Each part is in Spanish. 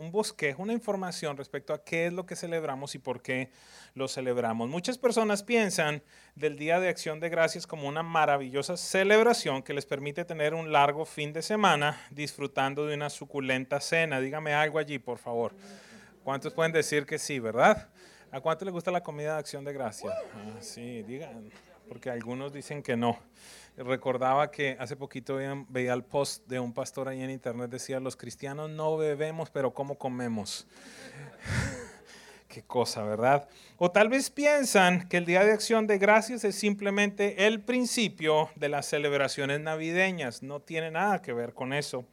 un bosquejo, una información respecto a qué es lo que celebramos y por qué lo celebramos. Muchas personas piensan del Día de Acción de Gracias como una maravillosa celebración que les permite tener un largo fin de semana disfrutando de una suculenta cena. Dígame algo allí, por favor. ¿Cuántos pueden decir que sí, verdad? ¿A cuánto les gusta la comida de Acción de Gracias? Ah, sí, digan, porque algunos dicen que no recordaba que hace poquito veía, el post de un pastor ahí en internet, decía, los cristianos no bebemos, pero ¿cómo comemos? Qué cosa, ¿verdad? O tal vez piensan que el Día de Acción de Gracias es simplemente el principio de las celebraciones navideñas. No tiene nada que ver con eso.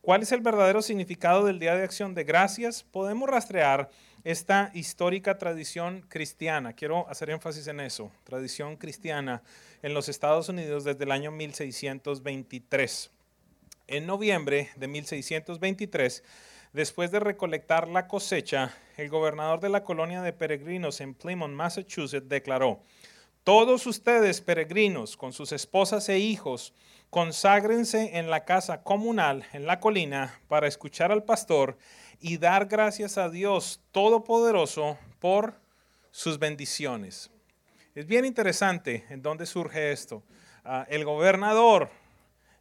¿Cuál es el verdadero significado del Día de Acción de Gracias? Podemos rastrear esta histórica tradición cristiana. Quiero hacer énfasis en eso, tradición cristiana en los Estados Unidos desde el año 1623. En noviembre de 1623, después de recolectar la cosecha, el gobernador de la colonia de peregrinos en Plymouth, Massachusetts, declaró, todos ustedes peregrinos con sus esposas e hijos, conságrense en la casa comunal en la colina para escuchar al pastor y dar gracias a Dios Todopoderoso por sus bendiciones. Es bien interesante en dónde surge esto. Ah, el gobernador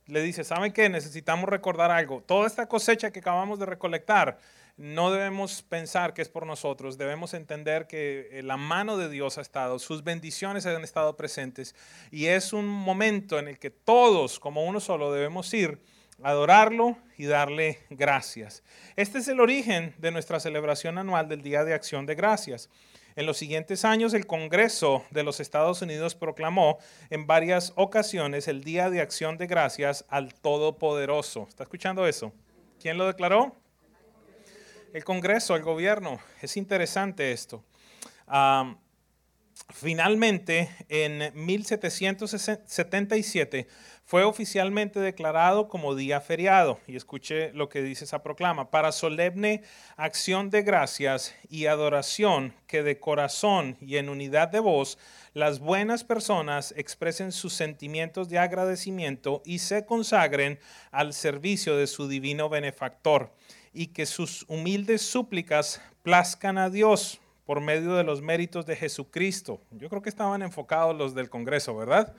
le dice, ¿saben qué? Necesitamos recordar algo. Toda esta cosecha que acabamos de recolectar, no debemos pensar que es por nosotros, debemos entender que eh, la mano de Dios ha estado, sus bendiciones han estado presentes y es un momento en el que todos, como uno solo, debemos ir adorarlo y darle gracias. Este es el origen de nuestra celebración anual del Día de Acción de Gracias. En los siguientes años, el Congreso de los Estados Unidos proclamó en varias ocasiones el Día de Acción de Gracias al Todopoderoso. ¿Está escuchando eso? ¿Quién lo declaró? El Congreso, el gobierno. Es interesante esto. Finalmente, en 1777, fue oficialmente declarado como día feriado. Y escuche lo que dice esa proclama. Para solemne acción de gracias y adoración que de corazón y en unidad de voz las buenas personas expresen sus sentimientos de agradecimiento y se consagren al servicio de su divino benefactor y que sus humildes súplicas plazcan a Dios por medio de los méritos de Jesucristo. Yo creo que estaban enfocados los del Congreso, ¿verdad?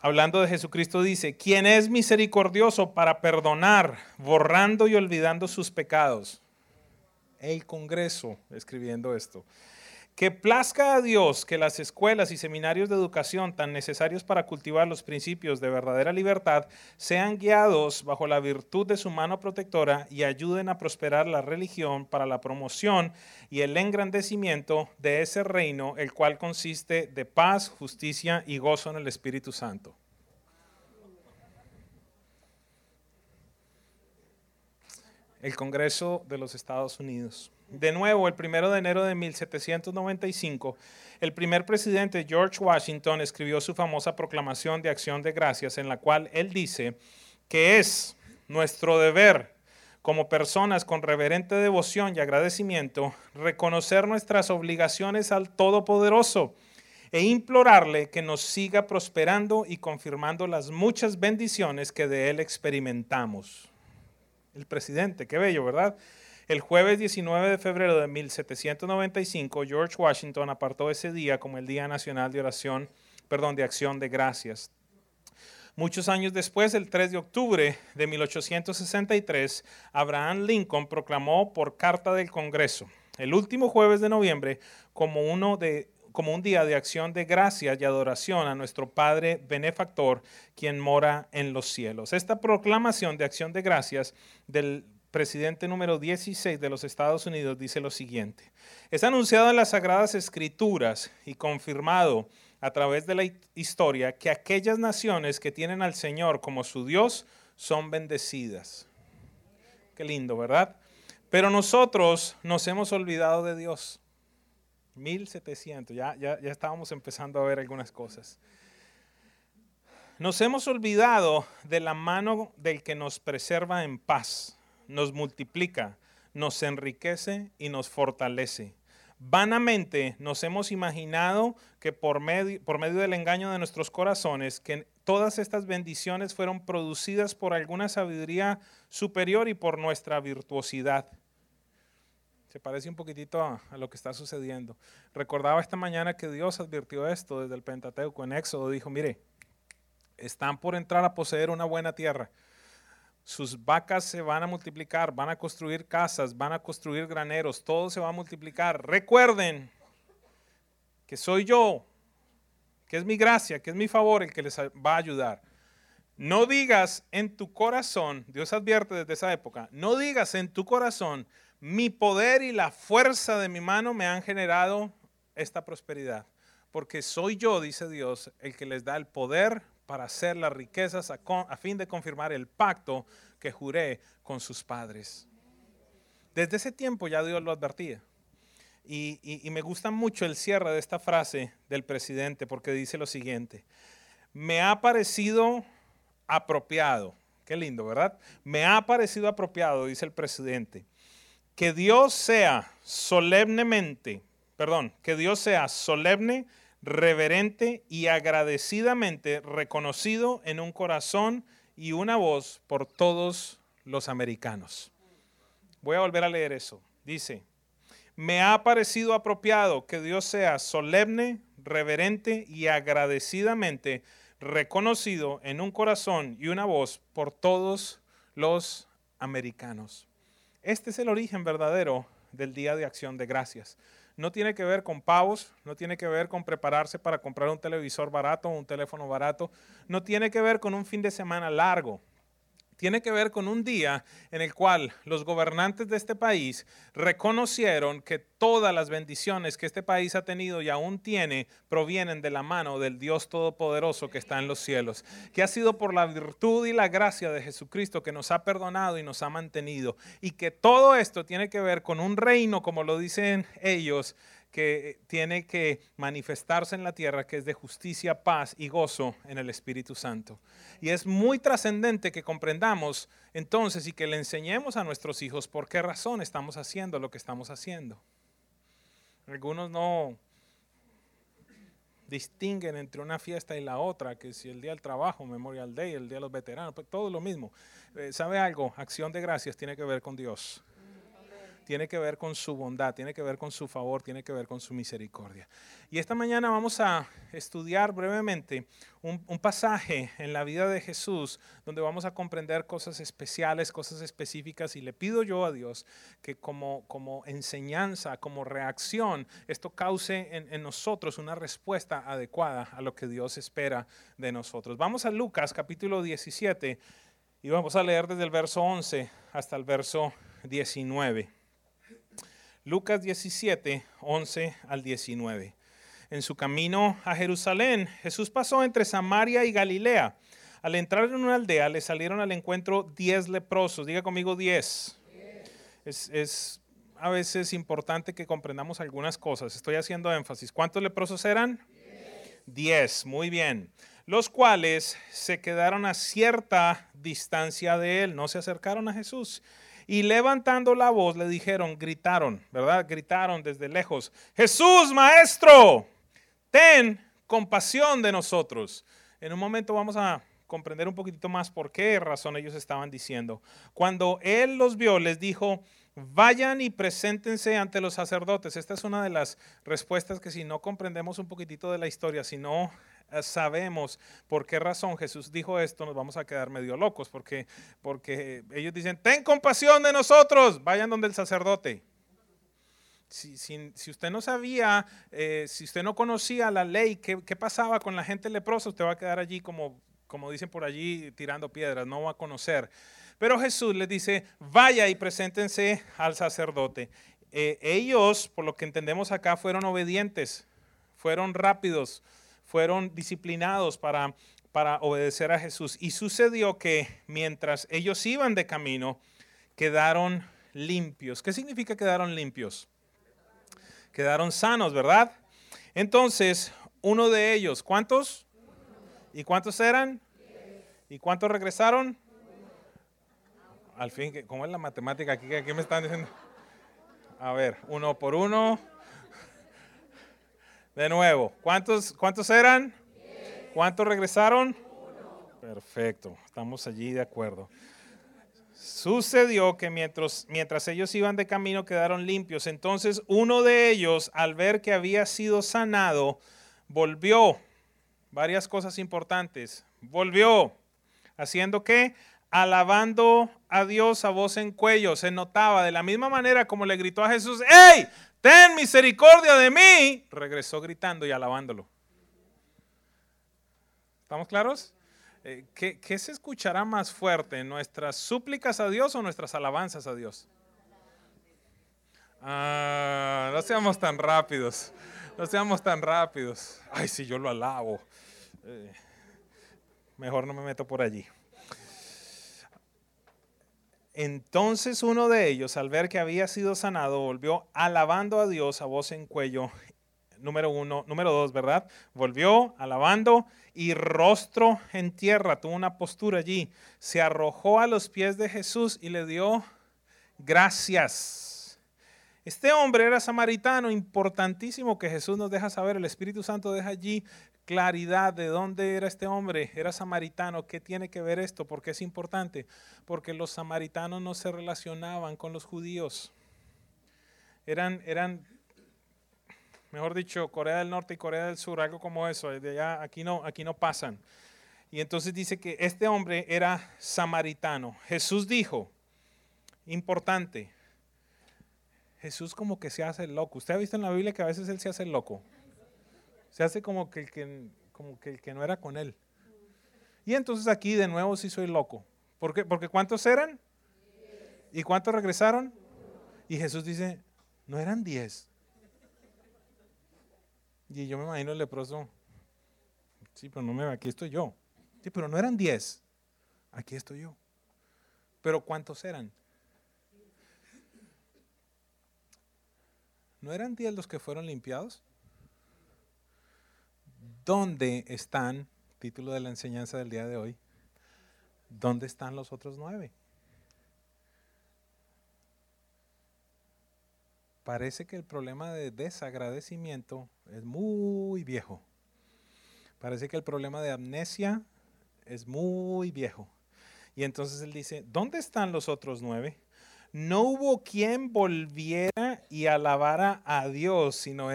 hablando de Jesucristo, dice, quien es misericordioso para perdonar, borrando y olvidando sus pecados. El Congreso escribiendo esto. Que plazca a Dios que las escuelas y seminarios de educación tan necesarios para cultivar los principios de verdadera libertad sean guiados bajo la virtud de su mano protectora y ayuden a prosperar la religión para la promoción y el engrandecimiento de ese reino, el cual consiste de paz, justicia y gozo en el Espíritu Santo. El Congreso de los Estados Unidos. De nuevo, el primero de enero de 1795, el primer presidente George Washington escribió su famosa proclamación de acción de gracias en la cual él dice que es nuestro deber como personas con reverente devoción y agradecimiento reconocer nuestras obligaciones al Todopoderoso e implorarle que nos siga prosperando y confirmando las muchas bendiciones que de él experimentamos. El presidente, qué bello, ¿verdad? El jueves 19 de febrero de 1795, George Washington apartó ese día como el Día Nacional de Oración, perdón, de Acción de Gracias. Muchos años después, el 3 de octubre de 1863, Abraham Lincoln proclamó por carta del Congreso el último jueves de noviembre como uno de como un día de acción de gracias y adoración a nuestro Padre benefactor, quien mora en los cielos. Esta proclamación de acción de gracias del presidente número 16 de los Estados Unidos, dice lo siguiente. Es anunciado en las Sagradas Escrituras y confirmado a través de la historia que aquellas naciones que tienen al Señor como su Dios son bendecidas. Qué lindo, ¿verdad? Pero nosotros nos hemos olvidado de Dios. 1700, ya, ya, ya estábamos empezando a ver algunas cosas. Nos hemos olvidado de la mano del que nos preserva en paz, nos multiplica, nos enriquece y nos fortalece. Vanamente nos hemos imaginado que por medio, por medio del engaño de nuestros corazones, que todas estas bendiciones fueron producidas por alguna sabiduría superior y por nuestra virtuosidad. Se parece un poquitito a, lo que está sucediendo. Recordaba esta mañana que Dios advirtió esto desde el Pentateuco en Éxodo. Dijo, mire, están por entrar a poseer una buena tierra. Sus vacas se van a multiplicar, van a construir casas, van a construir graneros, todo se va a multiplicar. Recuerden que soy yo, que es mi gracia, que es mi favor el que les va a ayudar. No digas en tu corazón, Dios advierte desde esa época, no digas en tu corazón, mi poder y la fuerza de mi mano me han generado esta prosperidad. Porque soy yo, dice Dios, el que les da el poder para hacer las riquezas a, fin de confirmar el pacto que juré con sus padres. Desde ese tiempo ya Dios lo advertía. Y, y, me gusta mucho el cierre de esta frase del presidente porque dice lo siguiente, me ha parecido apropiado, qué lindo, ¿verdad? Me ha parecido apropiado, dice el presidente, que Dios sea solemnemente, perdón, que Dios sea solemne, reverente y agradecidamente reconocido en un corazón y una voz por todos los americanos. Voy a volver a leer eso. Dice, me ha parecido apropiado que Dios sea solemne, reverente y agradecidamente reconocido en un corazón y una voz por todos los americanos. Este es el origen verdadero del Día de Acción de Gracias. No tiene que ver con pavos, no tiene que ver con prepararse para comprar un televisor barato o un teléfono barato, no tiene que ver con un fin de semana largo tiene que ver con un día en el cual los gobernantes de este país reconocieron que todas las bendiciones que este país ha tenido y aún tiene provienen de la mano del Dios Todopoderoso que está en los cielos, que ha sido por la virtud y la gracia de Jesucristo que nos ha perdonado y nos ha mantenido, y que todo esto tiene que ver con un reino, como lo dicen ellos, que tiene que manifestarse en la tierra, que es de justicia, paz y gozo en el Espíritu Santo. Y es muy trascendente que comprendamos entonces y que le enseñemos a nuestros hijos por qué razón estamos haciendo lo que estamos haciendo. Algunos no distinguen entre una fiesta y la otra, que si el día del trabajo, Memorial Day, el día de los veteranos, pues todo lo mismo. Eh, ¿Sabe algo? Acción de gracias tiene que ver con Dios tiene que ver con su bondad, tiene que ver con su favor, tiene que ver con su misericordia. Y esta mañana vamos a estudiar brevemente un, pasaje en la vida de Jesús donde vamos a comprender cosas especiales, cosas específicas y le pido yo a Dios que como, como enseñanza, como reacción, esto cause en, nosotros una respuesta adecuada a lo que Dios espera de nosotros. Vamos a Lucas capítulo 17 y vamos a leer desde el verso 11 hasta el verso 19. Lucas 17, 11 al 19. En su camino a Jerusalén, Jesús pasó entre Samaria y Galilea. Al entrar en una aldea, le salieron al encuentro diez leprosos. Diga conmigo diez. Es, es a veces importante que comprendamos algunas cosas. Estoy haciendo énfasis. ¿Cuántos leprosos eran? Diez. Muy bien. Los cuales se quedaron a cierta distancia de él, no se acercaron a Jesús. Y levantando la voz le dijeron, gritaron, ¿verdad? Gritaron desde lejos, Jesús, maestro, ten compasión de nosotros. En un momento vamos a comprender un poquitito más por qué razón ellos estaban diciendo. Cuando él los vio, les dijo, vayan y preséntense ante los sacerdotes. Esta es una de las respuestas que si no comprendemos un poquitito de la historia, si no sabemos por qué razón Jesús dijo esto, nos vamos a quedar medio locos, porque, porque ellos dicen, ten compasión de nosotros, vayan donde el sacerdote. Si, si, usted no sabía, eh, si usted no conocía la ley, ¿qué, ¿qué, pasaba con la gente leprosa? Usted va a quedar allí como, como dicen por allí, tirando piedras, no va a conocer. Pero Jesús les dice, vaya y preséntense al sacerdote. Eh, ellos, por lo que entendemos acá, fueron obedientes, fueron rápidos, fueron disciplinados para, para obedecer a Jesús. Y sucedió que mientras ellos iban de camino, quedaron limpios. ¿Qué significa quedaron limpios? Quedaron sanos, ¿verdad? Entonces, uno de ellos, ¿cuántos? ¿Y cuántos eran? ¿Y cuántos regresaron? Al fin, ¿cómo es la matemática aquí? ¿Qué me están diciendo? A ver, uno por uno. De nuevo, ¿cuántos, cuántos eran? ¿Cuántos regresaron? Perfecto, estamos allí de acuerdo. Sucedió que mientras, mientras ellos iban de camino quedaron limpios. Entonces uno de ellos, al ver que había sido sanado, volvió. Varias cosas importantes. Volvió. ¿Haciendo qué? Alabando a Dios a voz en cuello. Se notaba de la misma manera como le gritó a Jesús, ¡Ey! Ten misericordia de mí. Regresó gritando y alabándolo. ¿Estamos claros? Eh, ¿qué, se escuchará más fuerte? ¿Nuestras súplicas a Dios o nuestras alabanzas a Dios? Ah, no seamos tan rápidos. No seamos tan rápidos. Ay, si yo lo alabo. Eh, mejor no me meto por allí. Entonces uno de ellos, al ver que había sido sanado, volvió alabando a Dios a voz en cuello número uno, número dos, ¿verdad? Volvió alabando y rostro en tierra, tuvo una postura allí, se arrojó a los pies de Jesús y le dio gracias. Este hombre era samaritano, importantísimo que Jesús nos deja saber, el Espíritu Santo deja allí claridad de dónde era este hombre, era samaritano, qué tiene que ver esto, porque es importante, porque los samaritanos no se relacionaban con los judíos. Eran, eran mejor dicho, Corea del Norte y Corea del Sur, algo como eso, de allá, aquí no, aquí no pasan. Y entonces dice que este hombre era samaritano. Jesús dijo, importante, Jesús como que se hace loco. ¿Usted ha visto en la Biblia que a veces él se hace loco? Se hace como que el que, como que, el que no era con él. Y entonces aquí de nuevo sí soy loco. ¿Por qué? Porque ¿cuántos eran? ¿Y cuántos regresaron? Y Jesús dice, no eran diez. Y yo me imagino el leproso, sí, pero no me aquí estoy yo. Sí, pero no eran diez, aquí estoy yo. Pero ¿cuántos eran? ¿No eran diez los que fueron limpiados? ¿Dónde están, título de la enseñanza del día de hoy, dónde están los otros nueve? parece que el problema de desagradecimiento es muy viejo. Parece que el problema de amnesia es muy viejo. Y entonces él dice, ¿dónde están los otros nueve? No hubo quien volviera y alabara a Dios, sino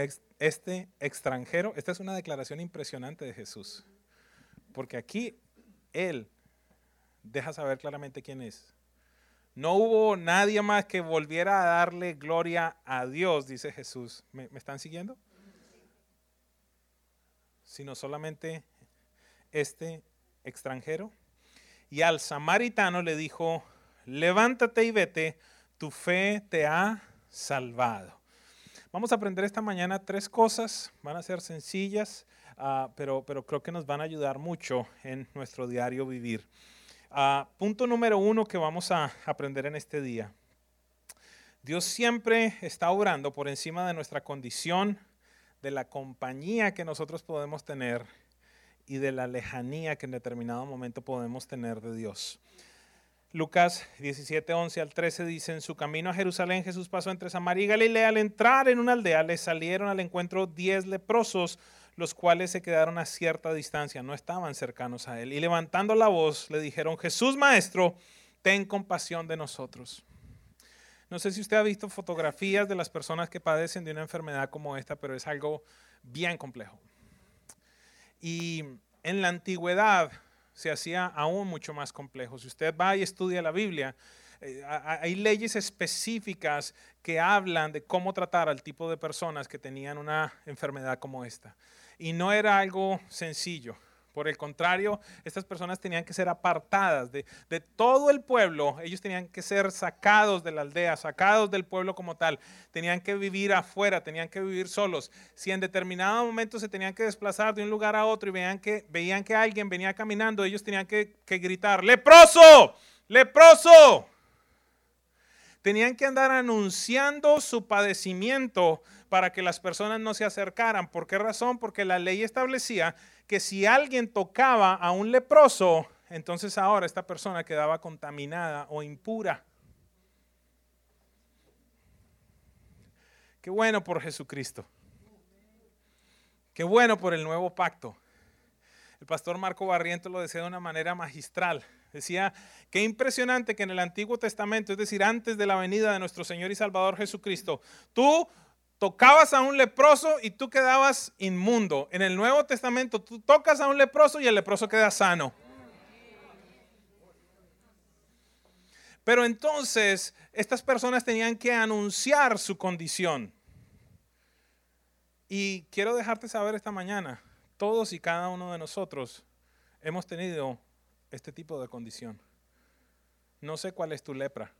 este extranjero. Esta es una declaración impresionante de Jesús. Porque aquí él deja saber claramente quién es. No hubo nadie más que volviera a darle gloria a Dios, dice Jesús. ¿Me, están siguiendo? Sino solamente este extranjero. Y al samaritano le dijo, levántate y vete, tu fe te ha salvado. Vamos a aprender esta mañana tres cosas, van a ser sencillas, ah, pero, pero creo que nos van a ayudar mucho en nuestro diario vivir. Ah, punto número uno que vamos a aprender en este día. Dios siempre está obrando por encima de nuestra condición, de la compañía que nosotros podemos tener y de la lejanía que en determinado momento podemos tener de Dios. Lucas 17, 11 al 13 dice, en su camino a Jerusalén Jesús pasó entre Samaria y Galilea. Al entrar en una aldea le salieron al encuentro diez leprosos los cuales se quedaron a cierta distancia, no estaban cercanos a él. Y levantando la voz le dijeron, Jesús Maestro, ten compasión de nosotros. No sé si usted ha visto fotografías de las personas que padecen de una enfermedad como esta, pero es algo bien complejo. Y en la antigüedad se hacía aún mucho más complejo. Si usted va y estudia la Biblia, eh, hay leyes específicas que hablan de cómo tratar al tipo de personas que tenían una enfermedad como esta. Y no era algo sencillo. Por el contrario, estas personas tenían que ser apartadas de, todo el pueblo. Ellos tenían que ser sacados de la aldea, sacados del pueblo como tal. Tenían que vivir afuera, tenían que vivir solos. Si en determinado momento se tenían que desplazar de un lugar a otro y veían que, veían que alguien venía caminando, ellos tenían que, que gritar, leproso, leproso. Tenían que andar anunciando su padecimiento para que las personas no se acercaran. ¿Por qué razón? Porque la ley establecía que si alguien tocaba a un leproso, entonces ahora esta persona quedaba contaminada o impura. Qué bueno por Jesucristo. Qué bueno por el nuevo pacto. El pastor Marco Barriento lo decía de una manera magistral. Decía, qué impresionante que en el Antiguo Testamento, es decir, antes de la venida de nuestro Señor y Salvador Jesucristo, tú tocabas a un leproso y tú quedabas inmundo. En el Nuevo Testamento tú tocas a un leproso y el leproso queda sano. Pero entonces estas personas tenían que anunciar su condición. Y quiero dejarte saber esta mañana, todos y cada uno de nosotros hemos tenido este tipo de condición. No sé cuál es tu lepra.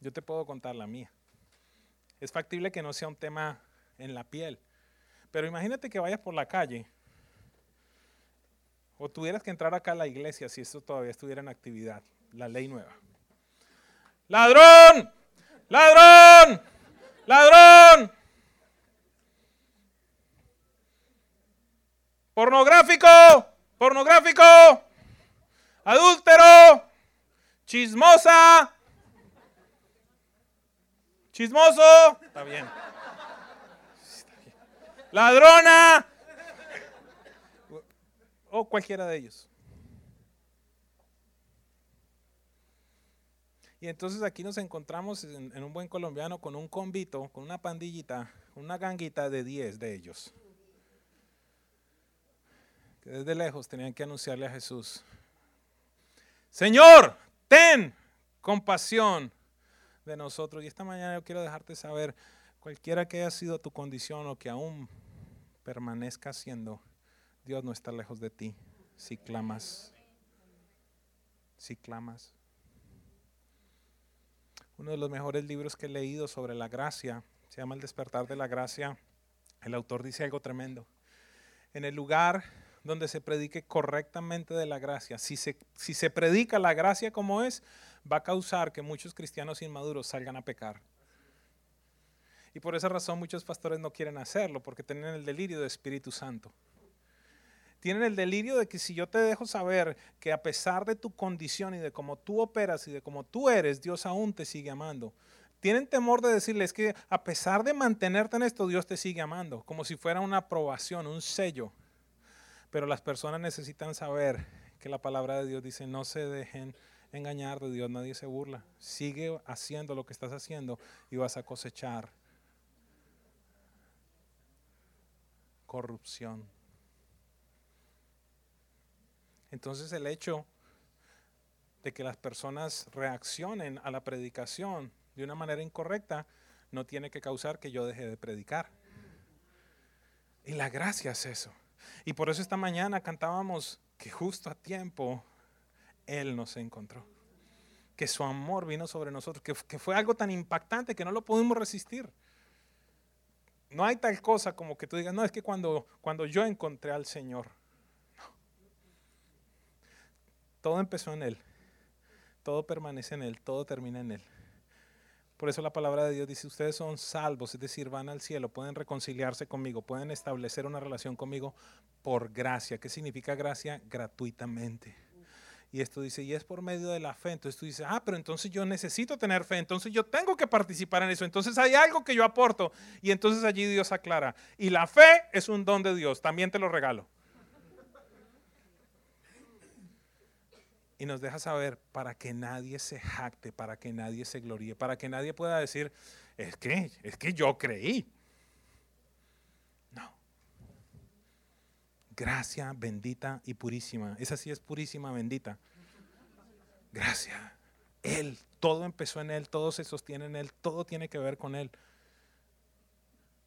Yo te puedo contar la mía. Es factible que no sea un tema en la piel. Pero imagínate que vayas por la calle o tuvieras que entrar acá a la iglesia si esto todavía estuviera en actividad la ley nueva. Ladrón, ladrón, ladrón. Pornográfico, pornográfico, adúltero, chismosa, chismoso, está bien. Ladrona, o cualquiera de ellos. Y entonces aquí nos encontramos en, un buen colombiano con un convito, con una pandillita, una ganguita de 10 de ellos. Que desde lejos tenían que anunciarle a Jesús, Señor, ten compasión de nosotros. Y esta mañana yo quiero dejarte saber, cualquiera que haya sido tu condición o que aún permanezca siendo, Dios no está lejos de ti si clamas. Si clamas. Uno de los mejores libros que he leído sobre la gracia se llama El despertar de la gracia. El autor dice algo tremendo. En el lugar donde se predique correctamente de la gracia, si se, si se predica la gracia como es, va a causar que muchos cristianos inmaduros salgan a pecar. Y por esa razón muchos pastores no quieren hacerlo, porque tienen el delirio de Espíritu Santo tienen el delirio de que si yo te dejo saber que a pesar de tu condición y de cómo tú operas y de cómo tú eres, Dios aún te sigue amando. Tienen temor de decirles que a pesar de mantenerte en esto, Dios te sigue amando, como si fuera una aprobación, un sello. Pero las personas necesitan saber que la palabra de Dios dice, no se dejen engañar de Dios, nadie se burla. Sigue haciendo lo que estás haciendo y vas a cosechar corrupción. Entonces el hecho de que las personas reaccionen a la predicación de una manera incorrecta no tiene que causar que yo deje de predicar. Y la gracia es eso. Y por eso esta mañana cantábamos que justo a tiempo Él nos encontró. Que su amor vino sobre nosotros, que, fue algo tan impactante que no lo pudimos resistir. No hay tal cosa como que tú digas, no, es que cuando, cuando yo encontré al Señor, todo empezó en Él. Todo permanece en Él. Todo termina en Él. Por eso la palabra de Dios dice, ustedes son salvos, es decir, van al cielo, pueden reconciliarse conmigo, pueden establecer una relación conmigo por gracia. ¿Qué significa gracia? Gratuitamente. Y esto dice, y es por medio de la fe. Entonces tú dices, ah, pero entonces yo necesito tener fe, entonces yo tengo que participar en eso, entonces hay algo que yo aporto. Y entonces allí Dios aclara, y la fe es un don de Dios, también te lo regalo. Y nos deja saber para que nadie se jacte, para que nadie se gloríe, para que nadie pueda decir, es que, es que yo creí. No. Gracia bendita y purísima. Esa sí es purísima, bendita. Gracia. Él, todo empezó en Él, todo se sostiene en Él, todo tiene que ver con Él.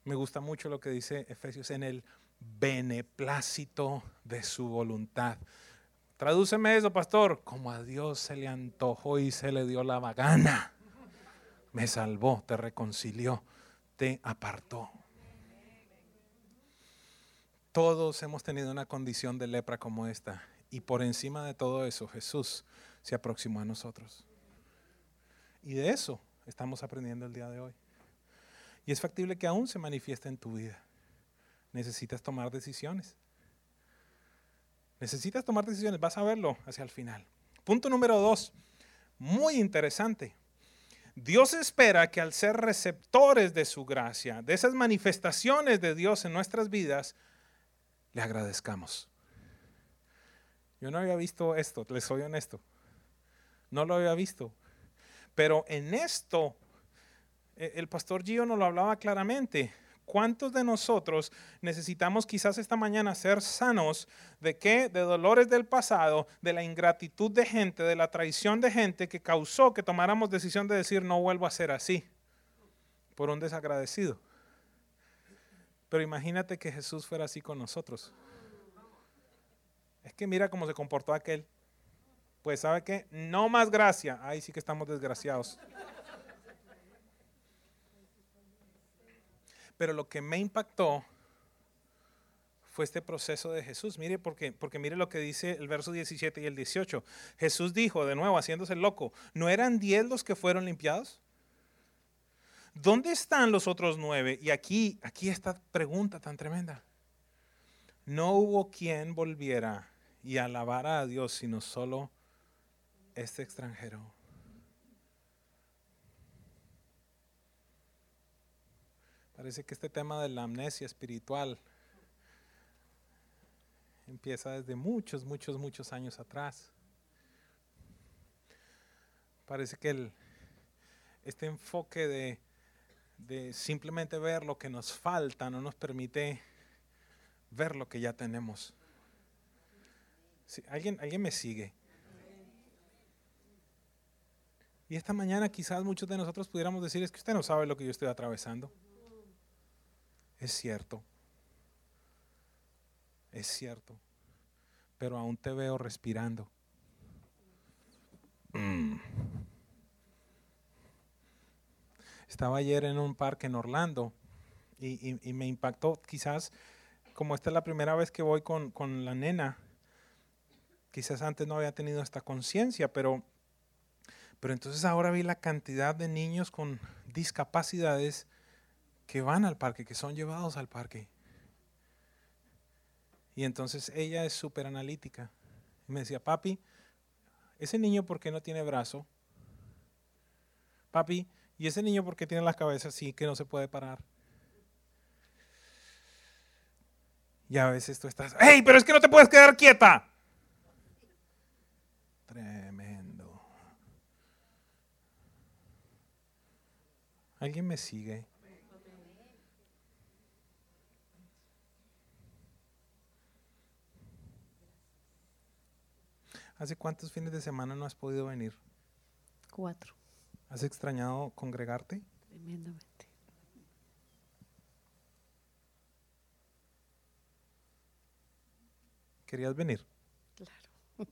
Me gusta mucho lo que dice Efesios en el beneplácito de su voluntad. Tradúceme eso, pastor. Como a Dios se le antojó y se le dio la gana. Me salvó, te reconcilió, te apartó. Todos hemos tenido una condición de lepra como esta. Y por encima de todo eso, Jesús se aproximó a nosotros. Y de eso estamos aprendiendo el día de hoy. Y es factible que aún se manifieste en tu vida. Necesitas tomar decisiones. Necesitas tomar decisiones, vas a verlo hacia el final. Punto número dos, muy interesante. Dios espera que al ser receptores de su gracia, de esas manifestaciones de Dios en nuestras vidas, le agradezcamos. Yo no había visto esto, les soy honesto. No lo había visto. Pero en esto, e, el pastor Gio nos lo hablaba claramente. ¿Cuántos de nosotros necesitamos quizás esta mañana ser sanos de qué? De dolores del pasado, de la ingratitud de gente, de la traición de gente que causó que tomáramos decisión de decir no vuelvo a ser así por un desagradecido. Pero imagínate que Jesús fuera así con nosotros. Es que mira cómo se comportó aquel. Pues sabe que no más gracia. Ahí sí que estamos desgraciados. Pero lo que me impactó fue este proceso de Jesús. Mire, porque, porque mire lo que dice el verso 17 y el 18. Jesús dijo, de nuevo, haciéndose loco, ¿no eran diez los que fueron limpiados? ¿Dónde están los otros nueve? Y aquí, aquí esta pregunta tan tremenda. No hubo quien volviera y alabara a Dios, sino solo este extranjero. Parece que este tema de la amnesia espiritual empieza desde muchos, muchos, muchos años atrás. Parece que el, este enfoque de, de simplemente ver lo que nos falta no nos permite ver lo que ya tenemos. ¿alguien, ¿Alguien me sigue? Y esta mañana quizás muchos de nosotros pudiéramos decir, es que usted no sabe lo que yo estoy atravesando. Es cierto. Es cierto. Pero aún te veo respirando. Mm. Estaba ayer en un parque en Orlando y, me impactó quizás, como esta es la primera vez que voy con, con la nena, quizás antes no había tenido esta conciencia, pero, pero entonces ahora vi la cantidad de niños con discapacidades que van al parque, que son llevados al parque. Y entonces ella es súper analítica. Y me decía, papi, ese niño por qué no tiene brazo? Papi, ¿y ese niño por qué tiene la cabeza así que no se puede parar? Y a veces tú estás, ¡hey, pero es que no te puedes quedar quieta! Tremendo. ¿Alguien me sigue? ¿Hace cuántos fines de semana no has podido venir? Cuatro. ¿Has extrañado congregarte? Tremendamente. ¿Querías venir? Claro.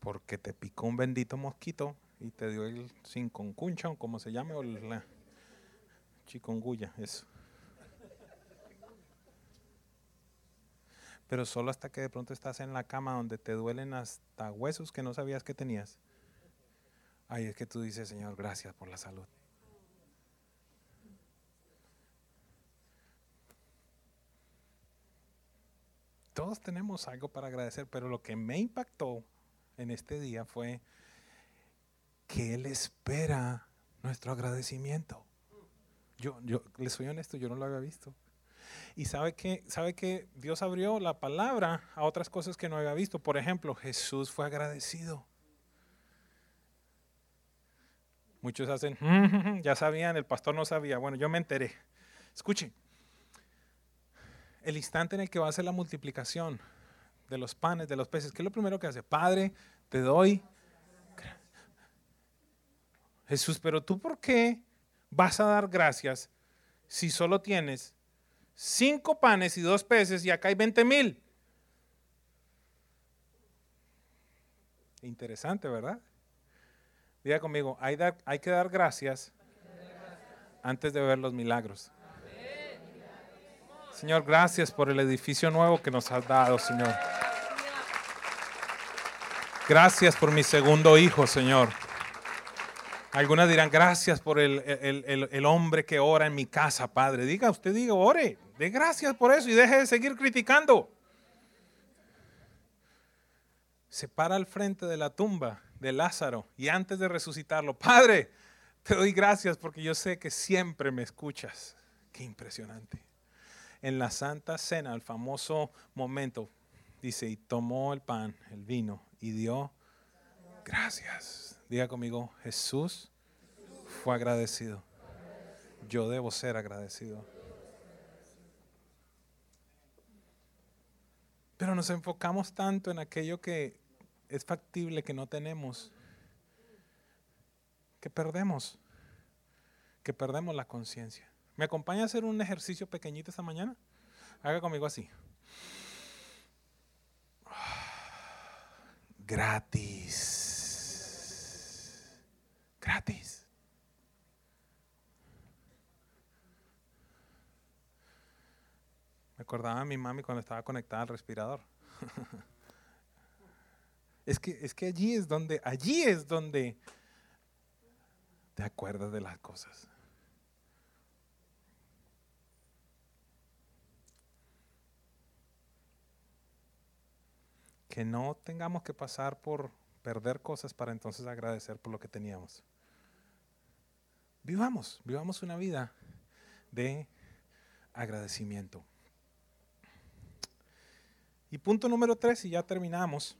Porque te picó un bendito mosquito y te dio el sin concuncha o como se llame o la chikungunya, eso. Pero solo hasta que de pronto estás en la cama donde te duelen hasta huesos que no sabías que tenías. Ahí es que tú dices, Señor, gracias por la salud. Todos tenemos algo para agradecer, pero lo que me impactó en este día fue que Él espera nuestro agradecimiento. Yo, yo les soy honesto, yo no lo había visto. Y sabe que, sabe que Dios abrió la palabra a otras cosas que no había visto. Por ejemplo, Jesús fue agradecido. Muchos hacen, ya sabían, el pastor no sabía. Bueno, yo me enteré. Escuche, el instante en el que va a hacer la multiplicación de los panes, de los peces, ¿qué es lo primero que hace? Padre, te doy. Jesús, pero tú por qué vas a dar gracias si solo tienes cinco panes y dos peces y acá hay 20 mil? Interesante, ¿verdad? Diga conmigo, hay, que dar gracias antes de ver los milagros. Señor, gracias por el edificio nuevo que nos has dado, Señor. Gracias por mi segundo hijo, Señor. Algunas dirán, gracias por el, el- el hombre que ora en mi casa, Padre. Diga, usted diga, ore. De gracias por eso y deje de seguir criticando. Se para al frente de la tumba de Lázaro y antes de resucitarlo, Padre, te doy gracias porque yo sé que siempre me escuchas. Qué impresionante. En la Santa Cena, el famoso momento, dice, y tomó el pan, el vino, y dio gracias. Diga conmigo, Jesús fue agradecido. Yo debo ser agradecido. Pero nos enfocamos tanto en aquello que es factible que no tenemos, que perdemos, que perdemos la conciencia. ¿Me acompaña a hacer un ejercicio pequeñito esta mañana? Haga conmigo así. Gratis. Gratis. Me acordaba de mi mami cuando estaba conectada al respirador. es, que, es que allí es donde, allí es donde te acuerdas de las cosas. Que no tengamos que pasar por perder cosas para entonces agradecer por lo que teníamos. Vivamos, vivamos una vida de agradecimiento. Y punto número tres, y ya terminamos.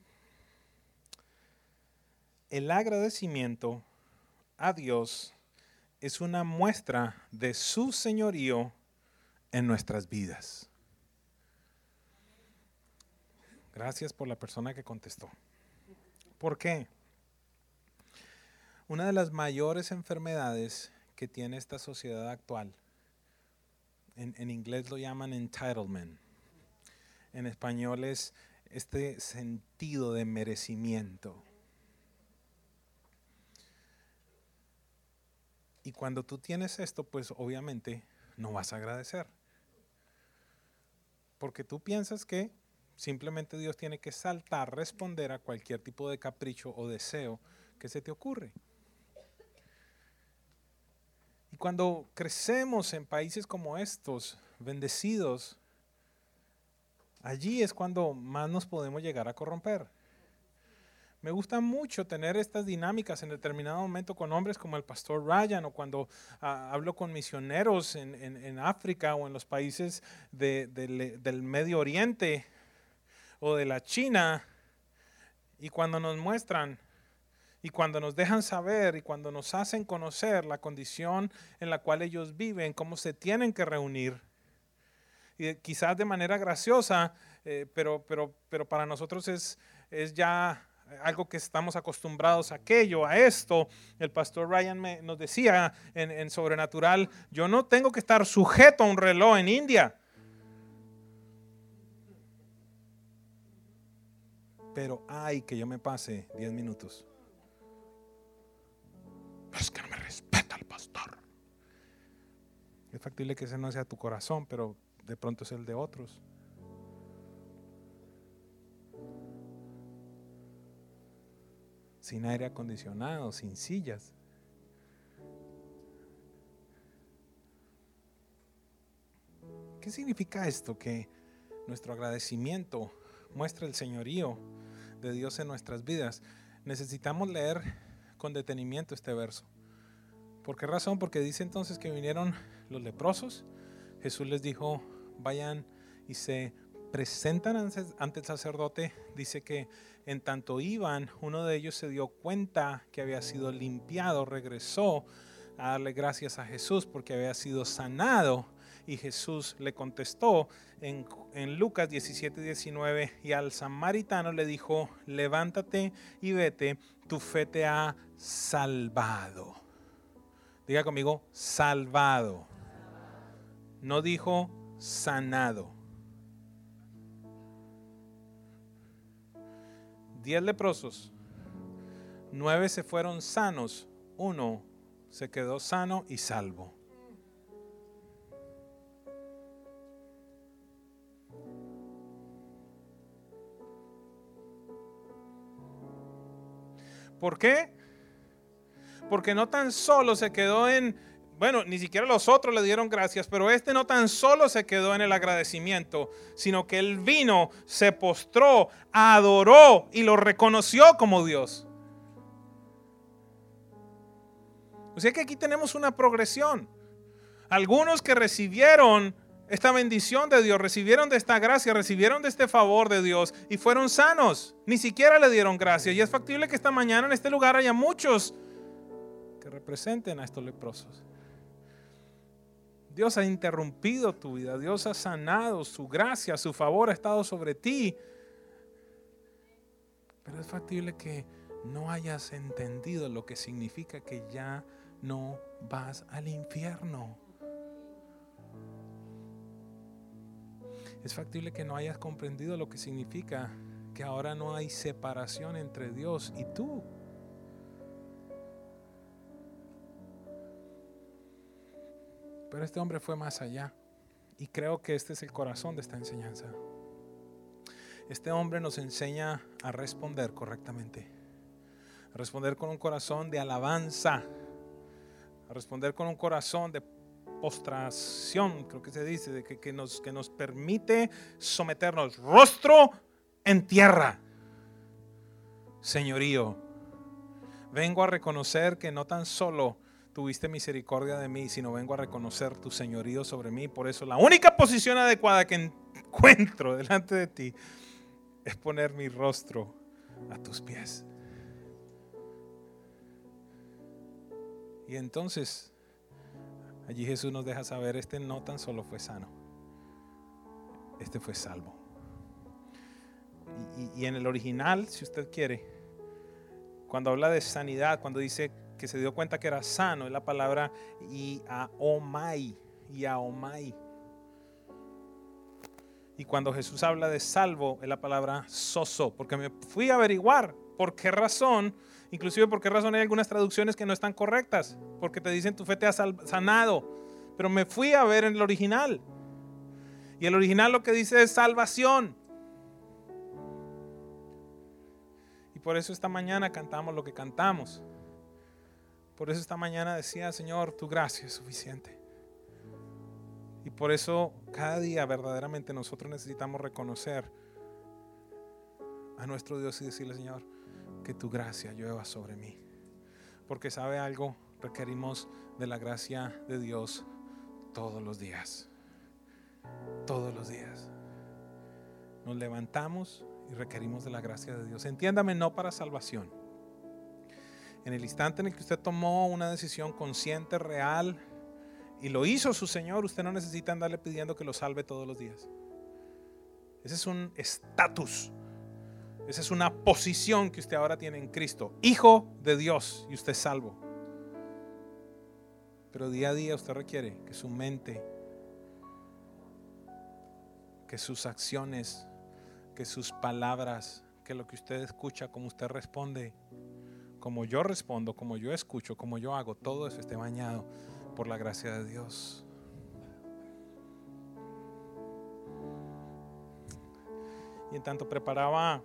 El agradecimiento a Dios es una muestra de su señorío en nuestras vidas. Gracias por la persona que contestó. ¿Por qué? Una de las mayores enfermedades que tiene esta sociedad actual, en, inglés lo llaman entitlement, en español es este sentido de merecimiento. Y cuando tú tienes esto, pues obviamente no vas a agradecer. Porque tú piensas que simplemente Dios tiene que saltar, responder a cualquier tipo de capricho o deseo que se te ocurre. Cuando crecemos en países como estos, bendecidos, allí es cuando más nos podemos llegar a corromper. Me gusta mucho tener estas dinámicas en determinado momento con hombres como el pastor Ryan o cuando ah, hablo con misioneros en, África o en los países de- del- del Medio Oriente o de la China y cuando nos muestran y cuando nos dejan saber y cuando nos hacen conocer la condición en la cual ellos viven, cómo se tienen que reunir. Y de- quizás de manera graciosa, eh, pero, pero, pero para nosotros es, es ya algo que estamos acostumbrados a aquello, a esto. El pastor Ryan nos decía en, en Sobrenatural, yo no tengo que estar sujeto a un reloj en India. Pero ay, que yo me pase 10 minutos. Es que no me respeta el pastor. Es factible que ese no sea tu corazón, pero de pronto es el de otros. Sin aire acondicionado, sin sillas. ¿Qué significa esto? Que nuestro agradecimiento muestra el señorío de Dios en nuestras vidas. Necesitamos leer con detenimiento este verso. ¿Por qué razón? Porque dice entonces que vinieron los leprosos. Jesús les dijo, vayan y se presentan ante el sacerdote. Dice que en tanto iban, uno de ellos se dio cuenta que había sido limpiado, regresó a darle gracias a Jesús porque había sido sanado. Y Jesús le contestó en, en Lucas 17, 19, y al samaritano le dijo, levántate y vete, tu fe te ha salvado. Diga conmigo, salvado. No dijo sanado. Diez leprosos, nueve se fueron sanos, uno se quedó sano y salvo. ¿Por qué? Porque no tan solo se quedó en, bueno, ni siquiera los otros le dieron gracias, pero este no tan solo se quedó en el agradecimiento, sino que él vino, se postró, adoró y lo reconoció como Dios. O sea que aquí tenemos una progresión. Algunos que recibieron esta bendición de Dios, recibieron de esta gracia, recibieron de este favor de Dios y fueron sanos. Ni siquiera le dieron gracias. Y es factible que esta mañana en este lugar haya muchos que representen a estos leprosos. Dios ha interrumpido tu vida, Dios ha sanado, su gracia, su favor ha estado sobre ti. Pero es factible que no hayas entendido lo que significa que ya no vas al infierno. Es factible que no hayas comprendido lo que significa que ahora no hay separación entre Dios y tú. Pero este hombre fue más allá. Y creo que este es el corazón de esta enseñanza. Este hombre nos enseña a responder correctamente. A responder con un corazón de alabanza. A responder con un corazón de postración, creo que se dice, de que, nos, que nos permite someternos rostro en tierra. Señorío, vengo a reconocer que no tan solo tuviste misericordia de mí, sino vengo a reconocer tu señorío sobre mí. Por eso la única posición adecuada que encuentro delante de ti es poner mi rostro a tus pies. Y entonces allí Jesús nos deja saber, este no tan solo fue sano, este fue salvo. Y, en el original, si usted quiere, cuando habla de sanidad, cuando dice que se dio cuenta que era sano, es la palabra iaomai, iaomai. Y cuando Jesús habla de salvo, es la palabra soso, porque me fui a averiguar por qué razón, inclusive por qué razón hay algunas traducciones que no están correctas, porque te dicen tu fe te ha sanado, pero me fui a ver en el original. Y el original lo que dice es salvación. Y por eso esta mañana cantamos lo que cantamos. Por eso esta mañana decía, Señor, tu gracia es suficiente. Y por eso cada día verdaderamente nosotros necesitamos reconocer a nuestro Dios y decirle, Señor, que tu gracia llueva sobre mí. Porque sabe algo, requerimos de la gracia de Dios todos los días. Todos los días. Nos levantamos y requerimos de la gracia de Dios. Entiéndame, no para salvación en el instante en el que usted tomó una decisión consciente, real, y lo hizo su Señor, usted no necesita andarle pidiendo que lo salve todos los días. Ese es un estatus. Esa es una posición que usted ahora tiene en Cristo. Hijo de Dios y usted es salvo. Pero día a día usted requiere que su mente, que sus acciones, que sus palabras, que lo que usted escucha, como usted responde, como yo respondo, como yo escucho, como yo hago, todo eso esté bañado por la gracia de Dios. Y en tanto preparaba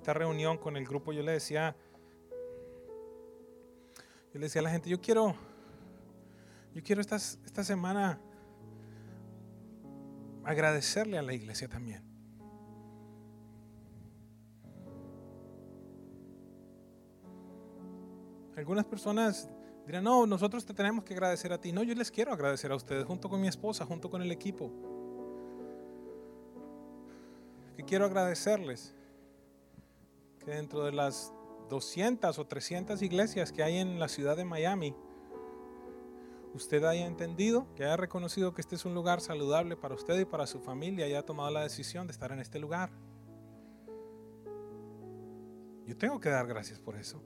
esta reunión con el grupo, yo le decía, yo le decía a la gente, yo quiero, yo quiero esta, esta semana agradecerle a la iglesia también. Algunas personas dirán, no, nosotros te tenemos que agradecer a ti. No, yo les quiero agradecer a ustedes, junto con mi esposa, junto con el equipo. Que quiero agradecerles que dentro de las 200 o 300 iglesias que hay en la ciudad de Miami, usted haya entendido, que haya reconocido que este es un lugar saludable para usted y para su familia y haya tomado la decisión de estar en este lugar. Yo tengo que dar gracias por eso.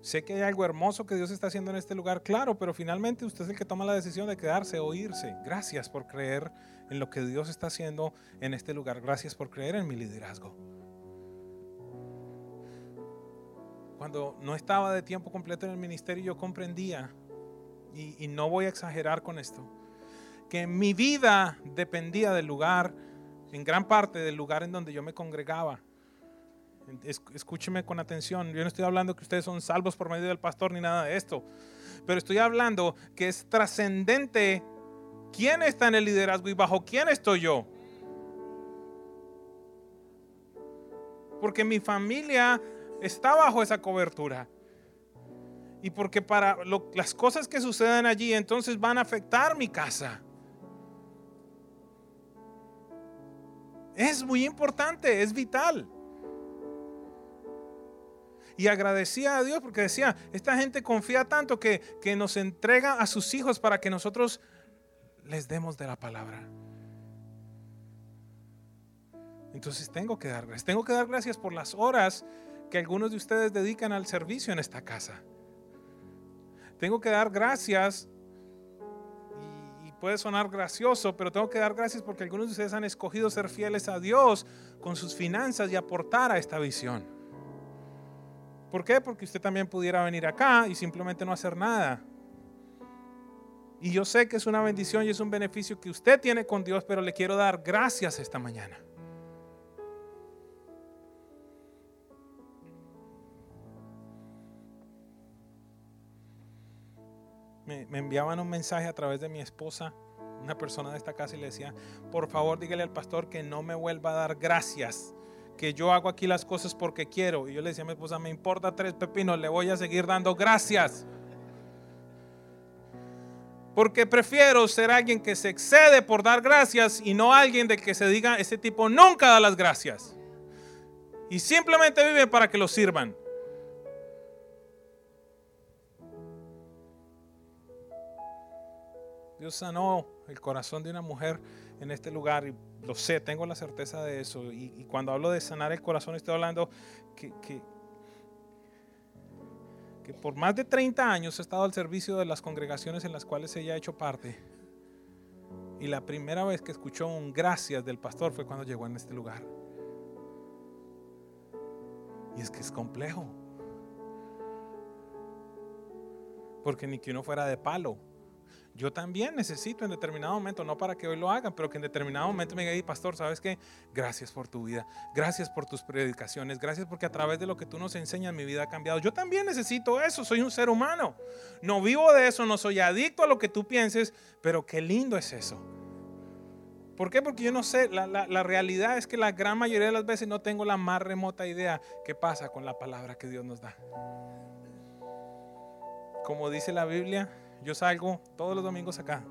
Sé que hay algo hermoso que Dios está haciendo en este lugar, claro, pero finalmente usted es el que toma la decisión de quedarse o irse. Gracias por creer en lo que Dios está haciendo en este lugar. Gracias por creer en mi liderazgo. Cuando no estaba de tiempo completo en el ministerio, yo comprendía, y, no voy a exagerar con esto, que mi vida dependía del lugar, en gran parte del lugar en donde yo me congregaba Es- Escúcheme con atención. Yo no estoy hablando que ustedes son salvos por medio del pastor ni nada de esto. Pero estoy hablando que es trascendente quién está en el liderazgo y bajo quién estoy yo. Porque mi familia está bajo esa cobertura. Y porque para las cosas que suceden allí entonces van a afectar mi casa. Es muy importante, es vital. Y agradecía a Dios porque decía, esta gente confía tanto que, que nos entrega a sus hijos para que nosotros les demos de la palabra. Entonces tengo que dar gracias. Tengo que dar gracias por las horas que algunos de ustedes dedican al servicio en esta casa. Tengo que dar gracias y, puede sonar gracioso, pero tengo que dar gracias porque algunos de ustedes han escogido ser fieles a Dios con sus finanzas y aportar a esta visión. ¿Por qué? Porque usted también pudiera venir acá y simplemente no hacer nada. Y yo sé que es una bendición y es un beneficio que usted tiene con Dios, pero le quiero dar gracias esta mañana. Me, enviaban un mensaje a través de mi esposa, una persona de esta casa, y le decía, por favor dígale al pastor que no me vuelva a dar gracias, que yo hago aquí las cosas porque quiero. Y yo le decía a mi esposa, me importa tres pepinos, le voy a seguir dando gracias. Porque prefiero ser alguien que se excede por dar gracias y no alguien de que se diga, ese tipo nunca da las gracias. Y simplemente vive para que lo sirvan. Dios sanó el corazón de una mujer en este lugar y lo sé, tengo la certeza de eso. Y, cuando hablo de sanar el corazón, estoy hablando que, que, que por más de 30 años he estado al servicio de las congregaciones en las cuales ella ha hecho parte. Y la primera vez que escuchó un gracias del pastor fue cuando llegó en este lugar. Y es que es complejo. Porque ni que uno fuera de palo. Yo también necesito en determinado momento, no para que hoy lo hagan, pero que en determinado momento me diga, "Hey, pastor, ¿sabes qué? Gracias por tu vida, gracias por tus predicaciones, gracias porque a través de lo que tú nos enseñas mi vida ha cambiado. Yo también necesito eso, soy un ser humano. No vivo de eso, no soy adicto a lo que tú pienses, pero qué lindo es eso. ¿Por qué? Porque yo no sé, la, la- la realidad es que la gran mayoría de las veces no tengo la más remota idea qué pasa con la palabra que Dios nos da. Como dice la Biblia, yo salgo todos los domingos acá,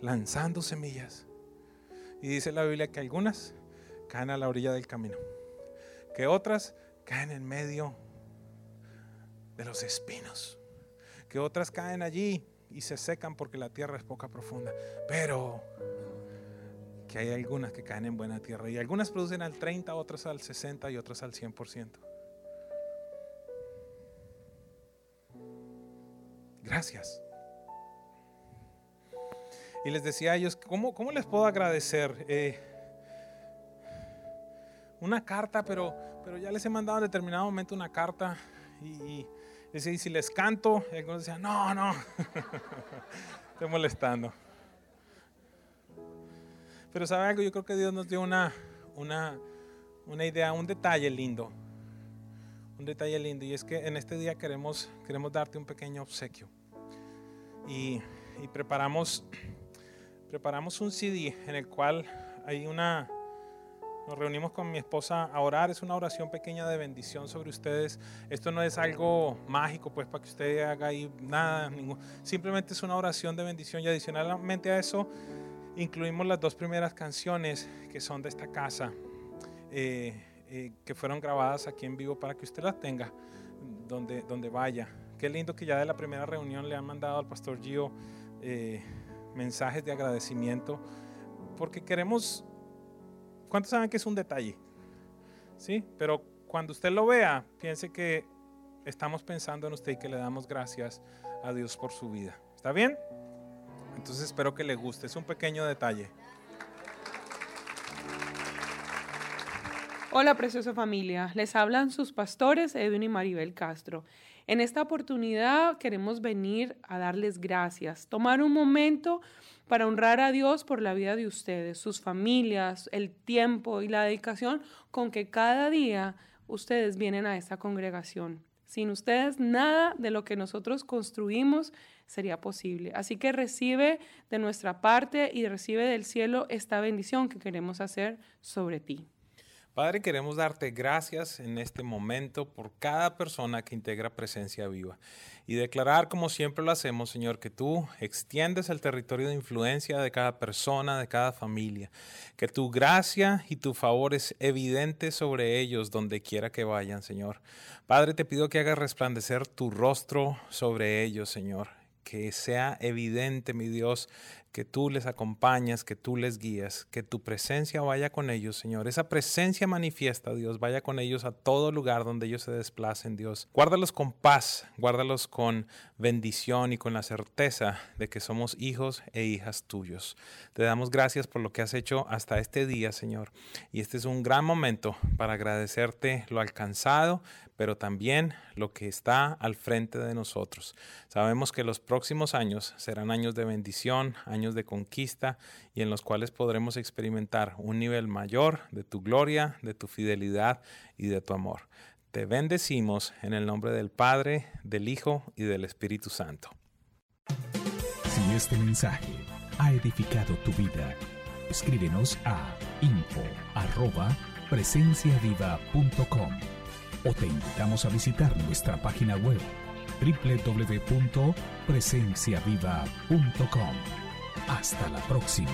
lanzando semillas. Y dice la Biblia que algunas caen a la orilla del camino, que otras caen en medio de los espinos, que otras caen allí y se secan porque la tierra es poca profunda, pero que hay algunas que caen en buena tierra y algunas producen al 30, otras al 60 y otras al 100%. Gracias. Y les decía a ellos, ¿cómo, cómo les puedo agradecer? Eh, una carta, pero, pero ya les he mandado en determinado momento una carta y, y ¿y si les canto? Algunos decían, no, no, estoy molestando. Pero ¿sabe algo? Yo creo que Dios nos dio una, una, una idea, un detalle lindo. Un detalle lindo. Y es que en este día queremos, queremos darte un pequeño obsequio. Y, preparamos, preparamos un CD en el cual hay una... Nos reunimos con mi esposa a orar. Es una oración pequeña de bendición sobre ustedes. Esto no es algo mágico, pues, para que usted haga ahí nada. ningún- simplemente es una oración de bendición. Y adicionalmente a eso, incluimos las dos primeras canciones que son de esta casa, eh, eh, que fueron grabadas aquí en vivo para que usted las tenga donde, donde vaya. Qué lindo que ya de la primera reunión le han mandado al pastor Gio eh, mensajes de agradecimiento, porque queremos, ¿cuántos saben que es un detalle? Sí, pero cuando usted lo vea, piense que estamos pensando en usted y que le damos gracias a Dios por su vida. ¿Está bien? Entonces espero que le guste. Es un pequeño detalle. Hola, preciosa familia. Les hablan sus pastores Edwin y Maribel Castro. En esta oportunidad queremos venir a darles gracias, tomar un momento para honrar a Dios por la vida de ustedes, sus familias, el tiempo y la dedicación con que cada día ustedes vienen a esta congregación. Sin ustedes, nada de lo que nosotros construimos sería posible. Así que recibe de nuestra parte y recibe del cielo esta bendición que queremos hacer sobre ti. Padre, queremos darte gracias en este momento por cada persona que integra presencia viva. Y declarar, como siempre lo hacemos, Señor, que tú extiendes el territorio de influencia de cada persona, de cada familia, que tu gracia y tu favor es evidente sobre ellos donde quiera que vayan, Señor. Padre, te pido que hagas resplandecer tu rostro sobre ellos, Señor. Que sea evidente, mi Dios, que tú les acompañas, que tú les guías, que tu presencia vaya con ellos, Señor. Esa presencia manifiesta, Dios, vaya con ellos a todo lugar donde ellos se desplacen, Dios. Guárdalos con paz, guárdalos con bendición y con la certeza de que somos hijos e hijas tuyos. Te damos gracias por lo que has hecho hasta este día, Señor. Y este es un gran momento para agradecerte lo alcanzado pero también lo que está al frente de nosotros. Sabemos que los próximos años serán años de bendición, de conquista y en los cuales podremos experimentar un nivel mayor de tu gloria, de tu fidelidad y de tu amor. Te bendecimos en el nombre del Padre, del Hijo y del Espíritu Santo. Si este mensaje ha edificado tu vida, escríbenos a info@presenciaviva.com o te invitamos a visitar nuestra página web www.presenciaviva.com. Hasta la próxima.